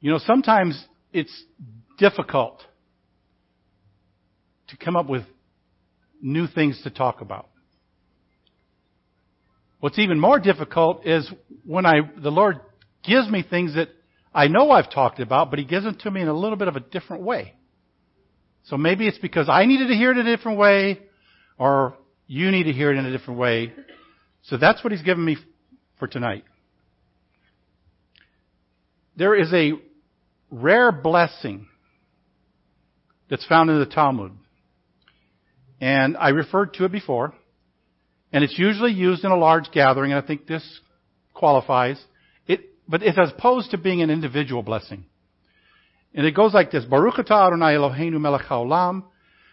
You know, sometimes it's difficult to come up with new things to talk about. What's even more difficult is when I, the Lord gives me things that I know I've talked about, but He gives them to me in a little bit of a different way. So maybe it's because I needed to hear it in a different way, or you need to hear it in a different way. So that's what He's given me for tonight. There is a rare blessing that's found in the Talmud. And I referred to it before. And it's usually used in a large gathering, and I think this qualifies. It, but it's as opposed to being an individual blessing. And it goes like this. Baruch atah Adonai Eloheinu melech haolam,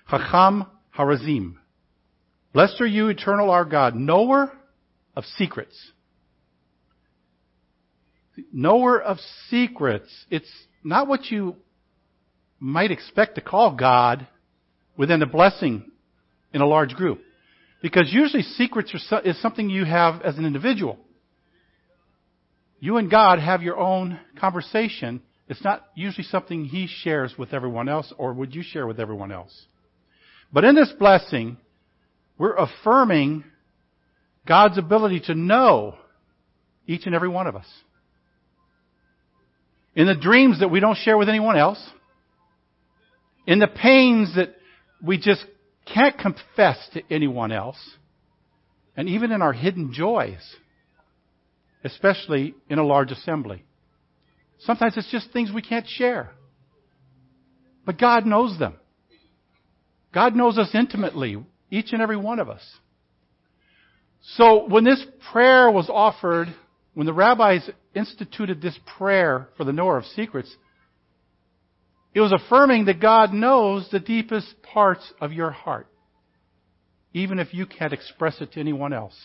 chacham harazim. Blessed are you, eternal our God, knower of secrets. Knower of secrets. It's not what you might expect to call God within a blessing in a large group. Because usually secrets are, is something you have as an individual. You and God have your own conversation. It's not usually something He shares with everyone else, or would you share with everyone else? But in this blessing, we're affirming God's ability to know each and every one of us. In the dreams that we don't share with anyone else, in the pains that we just can't confess to anyone else, and even in our hidden joys, especially in a large assembly. Sometimes it's just things we can't share. But God knows them. God knows us intimately, each and every one of us. So when this prayer was offered, when the rabbis instituted this prayer for the knower of secrets, it was affirming that God knows the deepest parts of your heart, even if you can't express it to anyone else.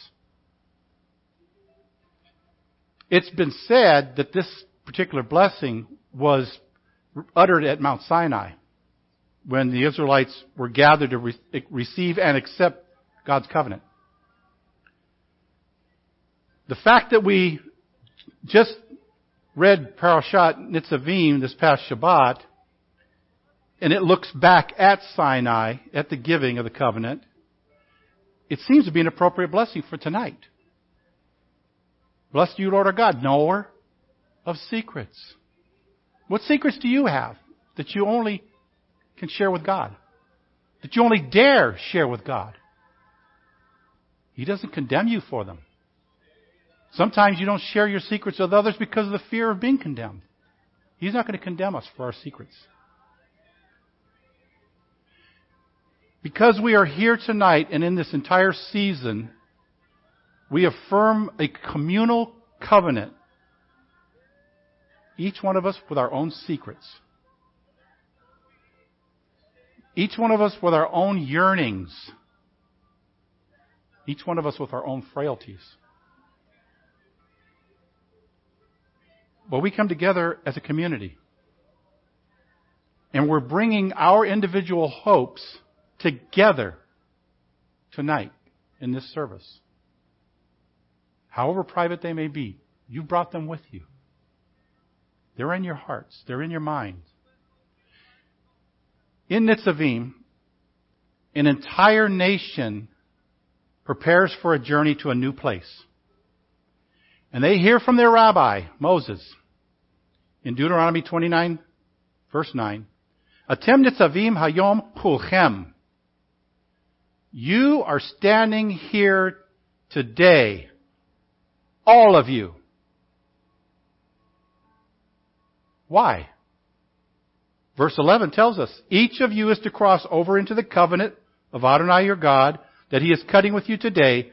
It's been said that this particular blessing was uttered at Mount Sinai when the Israelites were gathered to re- receive and accept God's covenant. The fact that we just read Parashat Nitzavim this past Shabbat and it looks back at Sinai, at the giving of the covenant, it seems to be an appropriate blessing for tonight. Blessed you, Lord our God, knower of secrets. What secrets do you have that you only can share with God? That you only dare share with God? He doesn't condemn you for them. Sometimes you don't share your secrets with others because of the fear of being condemned. He's not going to condemn us for our secrets. Because we are here tonight and in this entire season, we affirm a communal covenant. Each one of us with our own secrets. Each one of us with our own yearnings. Each one of us with our own frailties. But we come together as a community. And we're bringing our individual hopes together tonight in this service. However private they may be, you brought them with you. They're in your hearts. They're in your minds. In Nitzavim, an entire nation prepares for a journey to a new place. And they hear from their rabbi, Moses, in Deuteronomy 29, verse 9, Atem hayom kulchem. You are standing here today, all of you. Why? Verse 11 tells us, each of you is to cross over into the covenant of Adonai your God that he is cutting with you today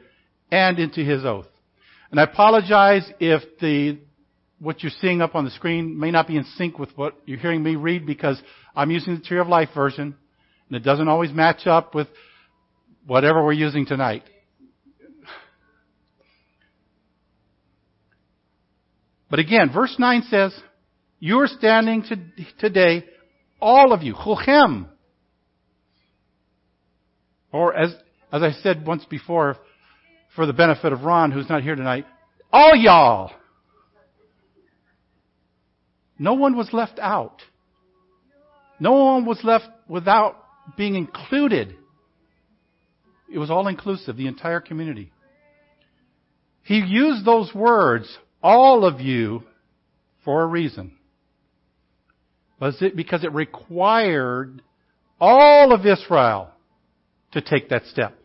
and into his oath. And I apologize if the, what you're seeing up on the screen may not be in sync with what you're hearing me read because I'm using the Tree of Life version and it doesn't always match up with whatever we're using tonight. But again, verse 9 says, You are standing to, today, all of you, kulchem. Or as, as I said once before, for the benefit of Ron, who's not here tonight, all y'all. No one was left out. No one was left without being included. It was all inclusive, the entire community. He used those words, all of you, for a reason. Was it because it required all of Israel to take that step?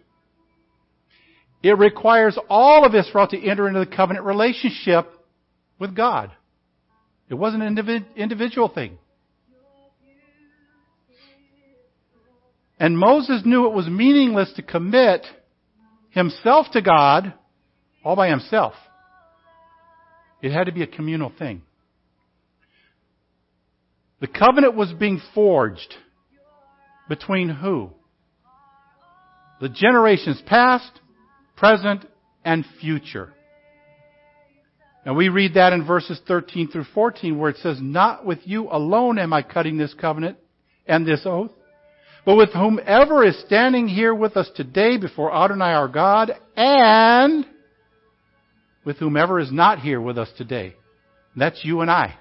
It requires all of Israel to enter into the covenant relationship with God. It wasn't an individual thing. And Moses knew it was meaningless to commit himself to God all by himself. It had to be a communal thing. The covenant was being forged between who? The generations past, present, and future. And we read that in verses 13 through 14 where it says, Not with you alone am I cutting this covenant and this oath, but with whomever is standing here with us today before Adonai our God, and with whomever is not here with us today. That's you and I.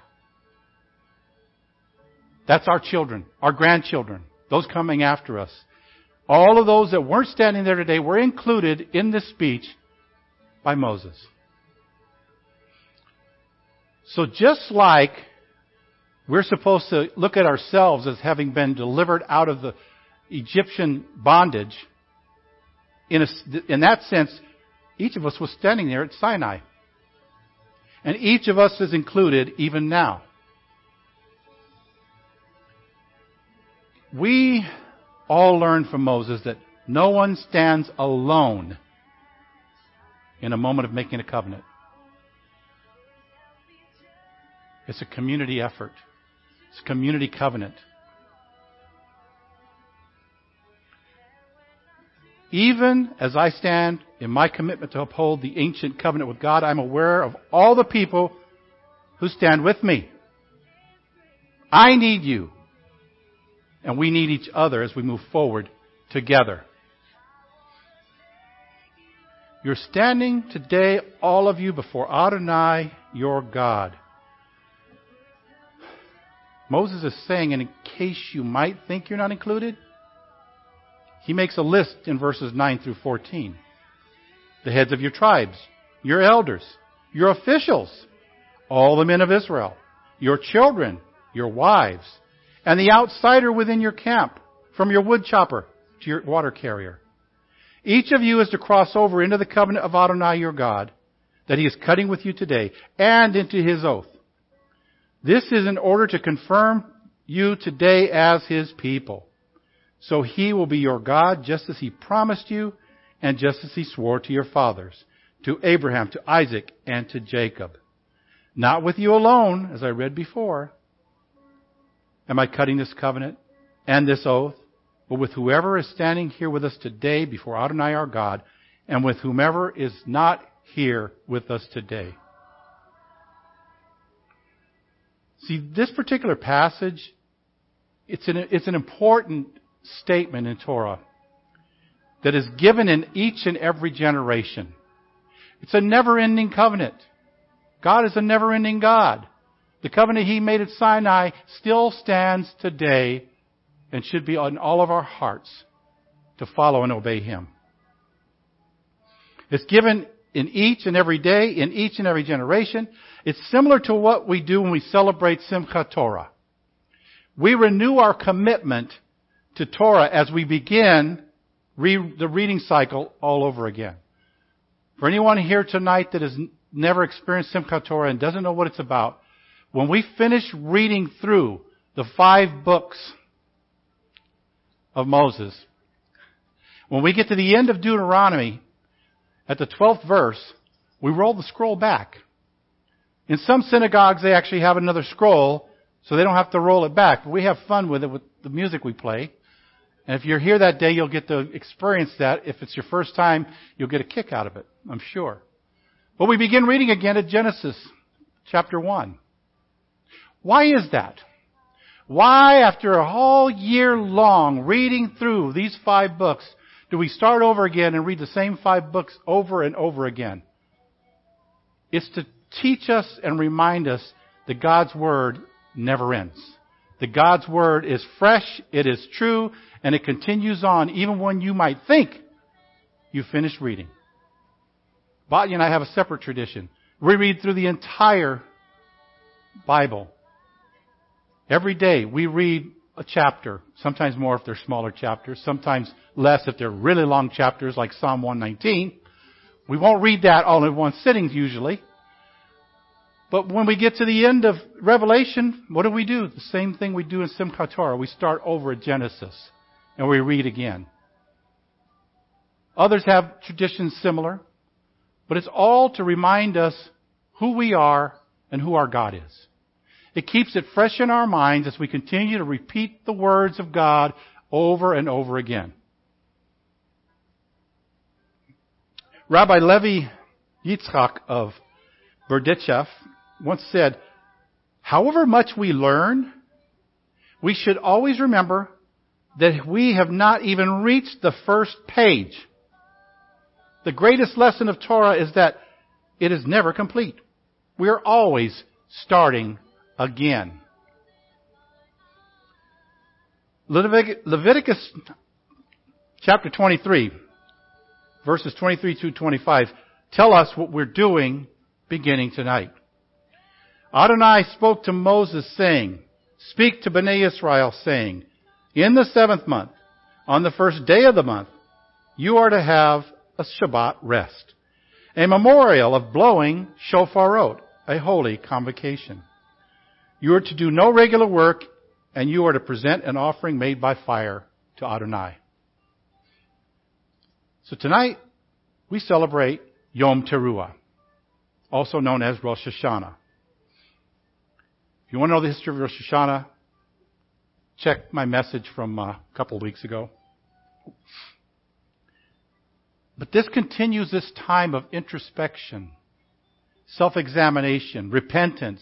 That's our children, our grandchildren, those coming after us. All of those that weren't standing there today were included in this speech by Moses. So just like we're supposed to look at ourselves as having been delivered out of the Egyptian bondage, in, a, in that sense, each of us was standing there at Sinai. And each of us is included even now. We all learn from Moses that no one stands alone in a moment of making a covenant. It's a community effort. It's a community covenant. Even as I stand in my commitment to uphold the ancient covenant with God, I'm aware of all the people who stand with me. I need you. And we need each other as we move forward together. You're standing today, all of you, before Adonai, your God. Moses is saying, and in case you might think you're not included, he makes a list in verses 9 through 14. The heads of your tribes, your elders, your officials, all the men of Israel, your children, your wives, and the outsider within your camp, from your wood chopper to your water carrier. Each of you is to cross over into the covenant of Adonai your God that he is cutting with you today and into his oath. This is in order to confirm you today as his people. So he will be your God just as he promised you and just as he swore to your fathers, to Abraham, to Isaac, and to Jacob. Not with you alone, as I read before, am I cutting this covenant and this oath, but with whoever is standing here with us today before Adonai our God, and with whomever is not here with us today. See, this particular passage, it's an, it's an important statement in Torah that is given in each and every generation. It's a never ending covenant. God is a never ending God. The covenant He made at Sinai still stands today and should be on all of our hearts to follow and obey Him. It's given in each and every day, in each and every generation. It's similar to what we do when we celebrate Simchat Torah. We renew our commitment to Torah as we begin re- the reading cycle all over again. For anyone here tonight that has never experienced Simchat Torah and doesn't know what it's about, when we finish reading through the five books of Moses, when we get to the end of Deuteronomy, at the 12th verse, we roll the scroll back. In some synagogues, they actually have another scroll, so they don't have to roll it back. But we have fun with it with the music we play. And if you're here that day, you'll get to experience that. If it's your first time, you'll get a kick out of it, I'm sure. But we begin reading again at Genesis chapter 1. Why is that? Why, after a whole year long reading through these five books, do we start over again and read the same five books over and over again? It's to teach us and remind us that God's Word never ends. The God's Word is fresh, it is true, and it continues on even when you might think you finished reading. Botany and I have a separate tradition. We read through the entire Bible. Every day we read a chapter, sometimes more if they're smaller chapters, sometimes less if they're really long chapters like Psalm 119. We won't read that all in one sitting usually. But when we get to the end of Revelation, what do we do? The same thing we do in Simchat Torah. We start over at Genesis and we read again. Others have traditions similar, but it's all to remind us who we are and who our God is. It keeps it fresh in our minds as we continue to repeat the words of God over and over again. Rabbi Levi Yitzchak of Berdichev once said, however much we learn, we should always remember that we have not even reached the first page. The greatest lesson of Torah is that it is never complete. We are always starting again. Leviticus chapter 23, verses 23 through 25, tell us what we're doing beginning tonight. Adonai spoke to Moses saying, Speak to Bnei Israel saying, In the seventh month, on the first day of the month, you are to have a Shabbat rest, a memorial of blowing shofarot, a holy convocation. You are to do no regular work, and you are to present an offering made by fire to Adonai. So tonight, we celebrate Yom Teruah, also known as Rosh Hashanah. If you want to know the history of Rosh Hashanah, check my message from uh, a couple of weeks ago. But this continues this time of introspection, self-examination, repentance,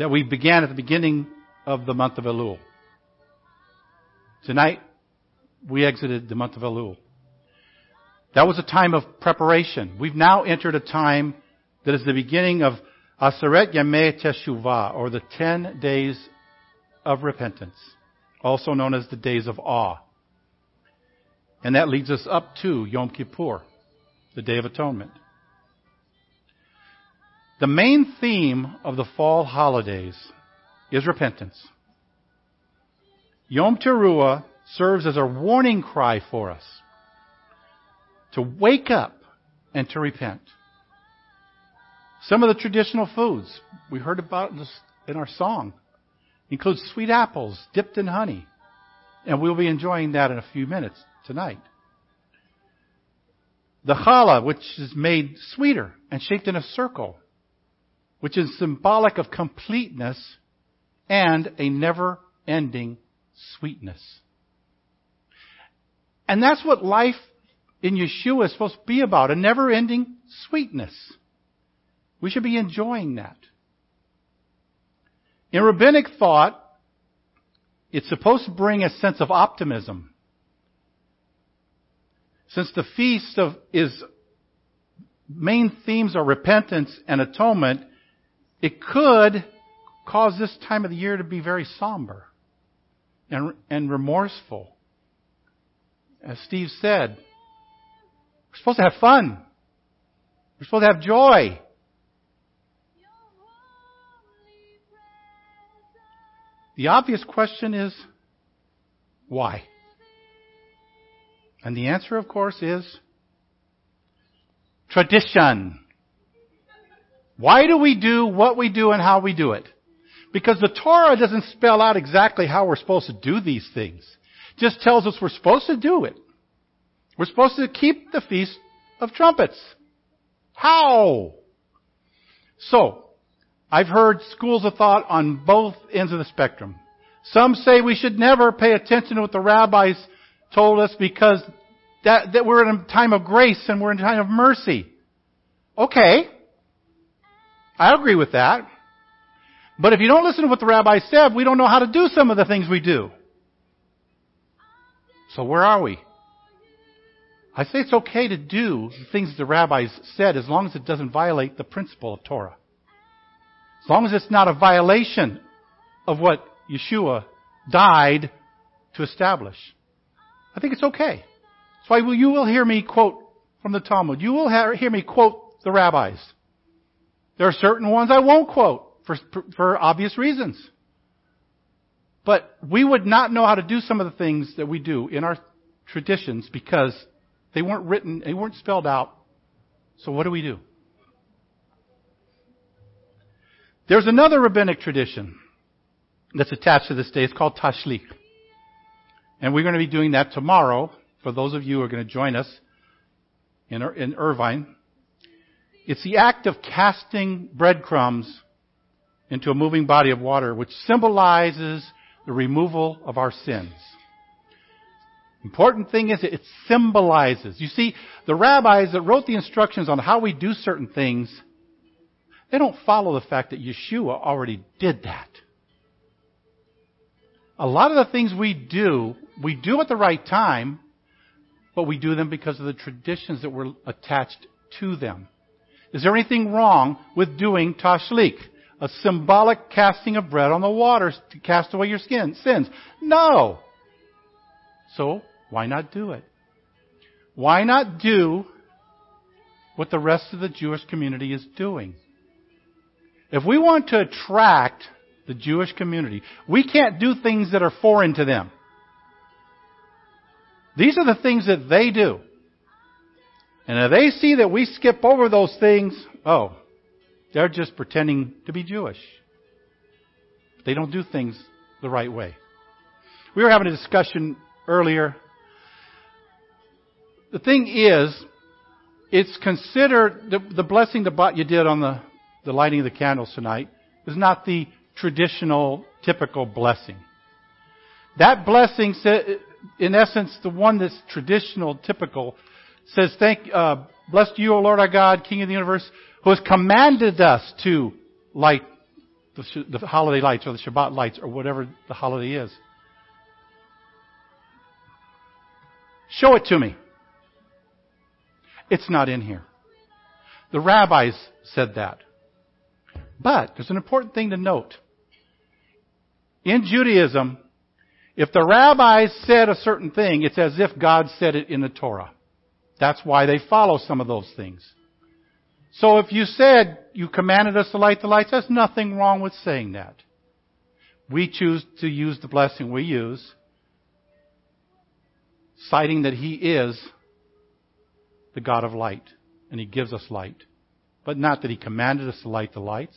that we began at the beginning of the month of Elul. Tonight, we exited the month of Elul. That was a time of preparation. We've now entered a time that is the beginning of Aseret Yamei Teshuvah, or the ten days of repentance, also known as the days of awe. And that leads us up to Yom Kippur, the Day of Atonement. The main theme of the fall holidays is repentance. Yom Teruah serves as a warning cry for us to wake up and to repent. Some of the traditional foods we heard about in our song include sweet apples dipped in honey. And we'll be enjoying that in a few minutes tonight. The challah, which is made sweeter and shaped in a circle, which is symbolic of completeness and a never ending sweetness. And that's what life in Yeshua is supposed to be about, a never ending sweetness. We should be enjoying that. In rabbinic thought, it's supposed to bring a sense of optimism. Since the feast of is main themes are repentance and atonement, it could cause this time of the year to be very somber and, and remorseful. As Steve said, we're supposed to have fun. We're supposed to have joy. The obvious question is, why? And the answer, of course, is tradition. Why do we do what we do and how we do it? Because the Torah doesn't spell out exactly how we're supposed to do these things. It just tells us we're supposed to do it. We're supposed to keep the Feast of Trumpets. How? So, I've heard schools of thought on both ends of the spectrum. Some say we should never pay attention to what the rabbis told us because that, that we're in a time of grace and we're in a time of mercy. Okay. I agree with that. But if you don't listen to what the rabbi said, we don't know how to do some of the things we do. So where are we? I say it's okay to do the things the rabbis said as long as it doesn't violate the principle of Torah. As long as it's not a violation of what Yeshua died to establish. I think it's okay. That's why you will hear me quote from the Talmud. You will hear me quote the rabbis. There are certain ones I won't quote for, for obvious reasons. But we would not know how to do some of the things that we do in our traditions because they weren't written, they weren't spelled out. So what do we do? There's another rabbinic tradition that's attached to this day. It's called Tashlich. And we're going to be doing that tomorrow for those of you who are going to join us in, in Irvine. It's the act of casting breadcrumbs into a moving body of water, which symbolizes the removal of our sins. Important thing is it symbolizes. You see, the rabbis that wrote the instructions on how we do certain things, they don't follow the fact that Yeshua already did that. A lot of the things we do, we do at the right time, but we do them because of the traditions that were attached to them. Is there anything wrong with doing tashlich? A symbolic casting of bread on the waters to cast away your skin, sins. No! So, why not do it? Why not do what the rest of the Jewish community is doing? If we want to attract the Jewish community, we can't do things that are foreign to them. These are the things that they do. And if they see that we skip over those things, oh, they're just pretending to be Jewish. They don't do things the right way. We were having a discussion earlier the thing is, it's considered the, the blessing that you did on the, the lighting of the candles tonight is not the traditional, typical blessing. That blessing, in essence, the one that's traditional, typical, says, "Thank, uh, blessed you, O Lord our God, King of the universe, who has commanded us to light the, the holiday lights or the Shabbat lights or whatever the holiday is." Show it to me. It's not in here. The rabbis said that. But there's an important thing to note. In Judaism, if the rabbis said a certain thing, it's as if God said it in the Torah. That's why they follow some of those things. So if you said you commanded us to light the lights, there's nothing wrong with saying that. We choose to use the blessing we use, citing that He is the God of light, and He gives us light. But not that He commanded us to light the lights.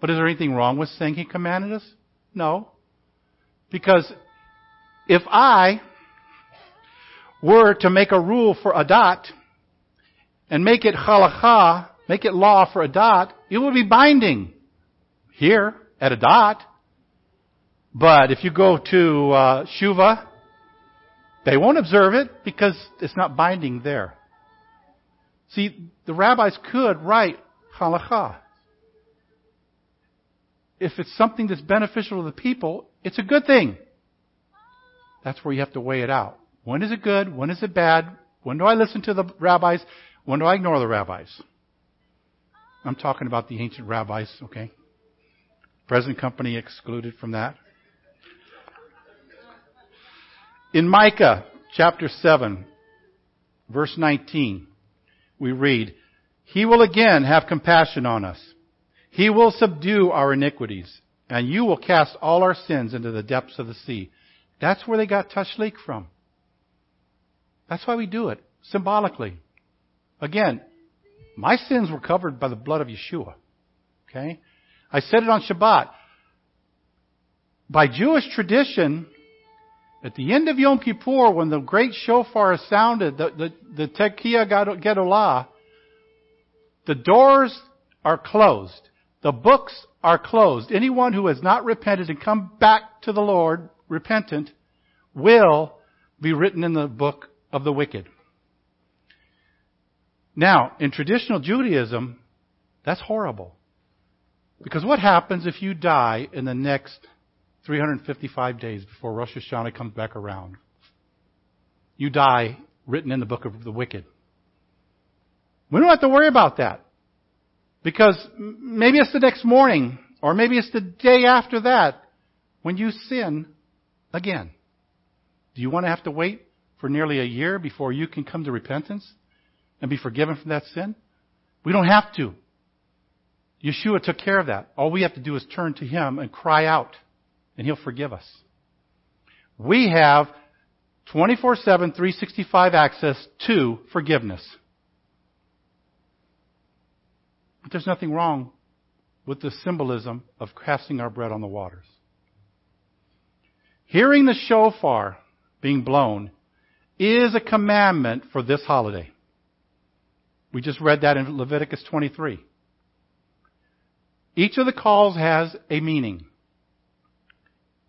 But is there anything wrong with saying He commanded us? No. Because if I were to make a rule for Adat and make it halacha, make it law for Adat, it would be binding here at Adat. But if you go to uh, Shuva, they won't observe it because it's not binding there. See, the rabbis could write halakha. If it's something that's beneficial to the people, it's a good thing. That's where you have to weigh it out. When is it good? When is it bad? When do I listen to the rabbis? When do I ignore the rabbis? I'm talking about the ancient rabbis, okay? Present company excluded from that. In Micah chapter 7, verse 19, we read, He will again have compassion on us. He will subdue our iniquities, and you will cast all our sins into the depths of the sea. That's where they got tashlich from. That's why we do it, symbolically. Again, my sins were covered by the blood of Yeshua. Okay? I said it on Shabbat. By Jewish tradition, at the end of Yom Kippur, when the great shofar is sounded, the, the, the Gedolah, the doors are closed. The books are closed. Anyone who has not repented and come back to the Lord, repentant, will be written in the book of the wicked. Now, in traditional Judaism, that's horrible. Because what happens if you die in the next 355 days before Rosh Hashanah comes back around. You die written in the book of the wicked. We don't have to worry about that. Because maybe it's the next morning, or maybe it's the day after that, when you sin again. Do you want to have to wait for nearly a year before you can come to repentance and be forgiven from that sin? We don't have to. Yeshua took care of that. All we have to do is turn to Him and cry out, and He'll forgive us. We have 24-7, 365 access to forgiveness. But there's nothing wrong with the symbolism of casting our bread on the waters. Hearing the shofar being blown is a commandment for this holiday. We just read that in Leviticus 23. Each of the calls has a meaning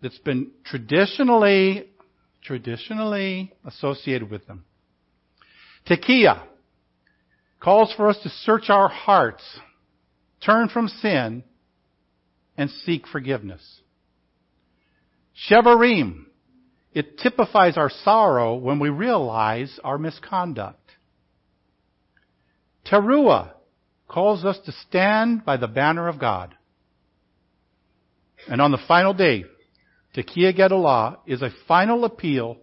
that's been traditionally, traditionally associated with them. Tekiah calls for us to search our hearts, turn from sin, and seek forgiveness. Shevarim, it typifies our sorrow when we realize our misconduct. Teruah calls us to stand by the banner of God. And on the final day, Tekiah Gedolah is a final appeal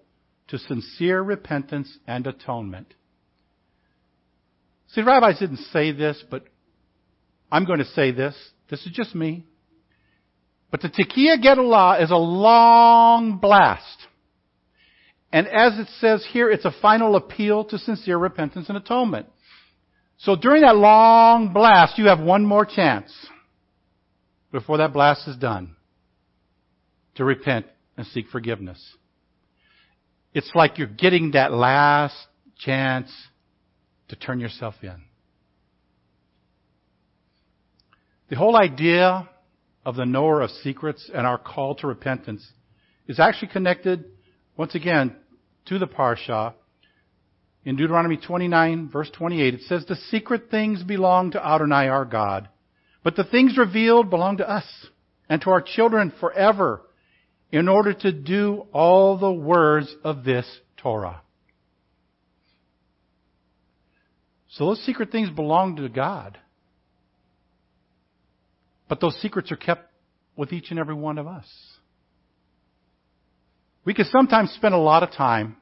to sincere repentance and atonement. See, rabbis didn't say this, but I'm going to say this. This is just me. But the Tekiah Gedolah is a long blast. And as it says here, it's a final appeal to sincere repentance and atonement. So during that long blast, you have one more chance before that blast is done to repent and seek forgiveness. It's like you're getting that last chance to turn yourself in. The whole idea of the knower of secrets and our call to repentance is actually connected, once again, to the Parsha. In Deuteronomy 29 verse 28, it says, The secret things belong to Adonai our God, but the things revealed belong to us and to our children forever in order to do all the words of this Torah. So those secret things belong to God. But those secrets are kept with each and every one of us. We can sometimes spend a lot of time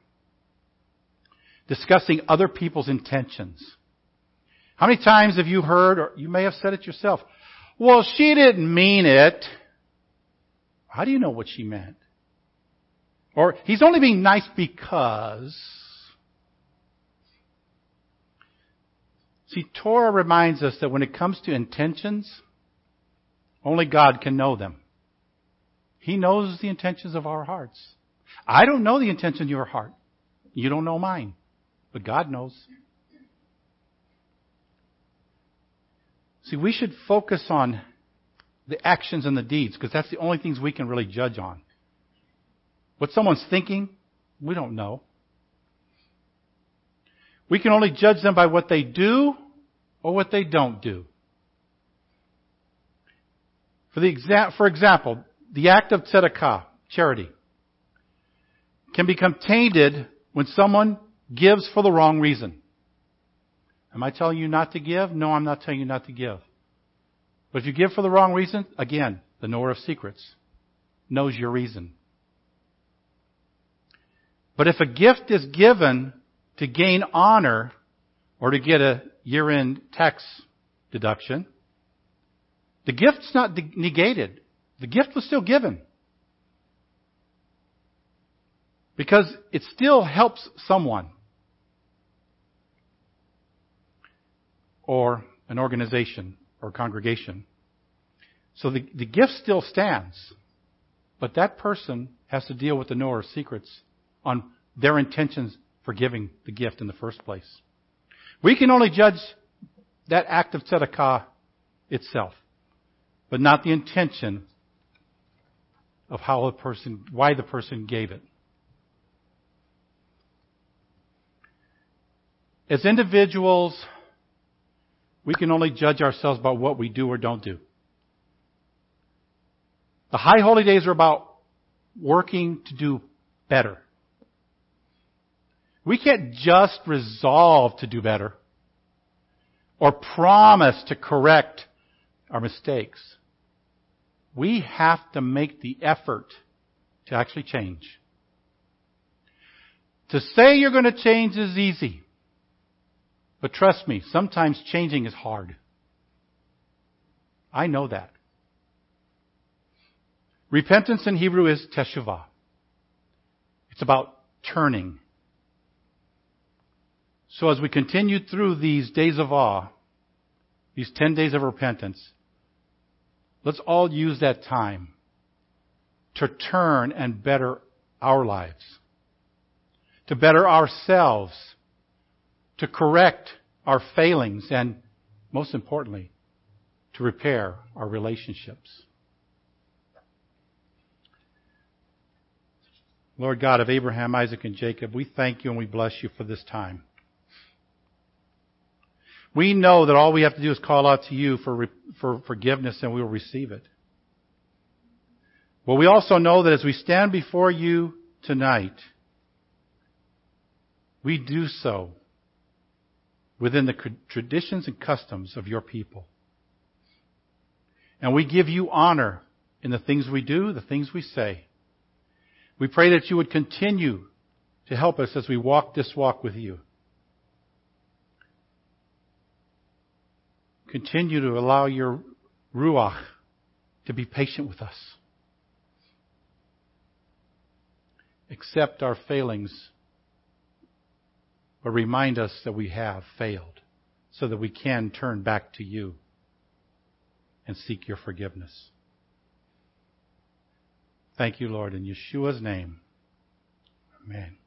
discussing other people's intentions. How many times have you heard, or you may have said it yourself, well, she didn't mean it. How do you know what she meant? Or he's only being nice because. See, Torah reminds us that when it comes to intentions, only God can know them. He knows the intentions of our hearts. I don't know the intention of your heart. You don't know mine. But God knows. See, we should focus on the actions and the deeds because that's the only things we can really judge on. What someone's thinking, we don't know. We can only judge them by what they do or what they don't do. For, the exa- for example, the act of tzedakah, charity, can become tainted when someone gives for the wrong reason. Am I telling you not to give? No, I'm not telling you not to give. But if you give for the wrong reason, again, the knower of secrets knows your reason. But if a gift is given to gain honor or to get a year-end tax deduction, the gift's not negated. The gift was still given. Because it still helps someone. Or an organization or congregation. So the, the gift still stands. But that person has to deal with the knower of secrets on their intentions for giving the gift in the first place. We can only judge that act of tzedakah itself, but not the intention of how the person, why the person gave it. As individuals, we can only judge ourselves by what we do or don't do. The high holy days are about working to do better. We can't just resolve to do better. or promise to correct our mistakes. We have to make the effort to actually change. To say you're going to change is easy. But trust me, sometimes changing is hard. I know that. Repentance in Hebrew is teshuvah. It's about turning. So as we continue through these days of awe, these 10 days of repentance, let's all use that time to turn and better our lives, to better ourselves, to correct our failings, and most importantly, to repair our relationships. Lord God of Abraham, Isaac, and Jacob, we thank you and we bless you for this time. We know that all we have to do is call out to you for, for forgiveness and we will receive it. But we also know that as we stand before you tonight, we do so within the traditions and customs of your people. And we give you honor in the things we do, the things we say. We pray that you would continue to help us as we walk this walk with you. Continue to allow your Ruach to be patient with us. Accept our failings, but remind us that we have failed so that we can turn back to you and seek your forgiveness. Thank you, Lord, in Yeshua's name. Amen.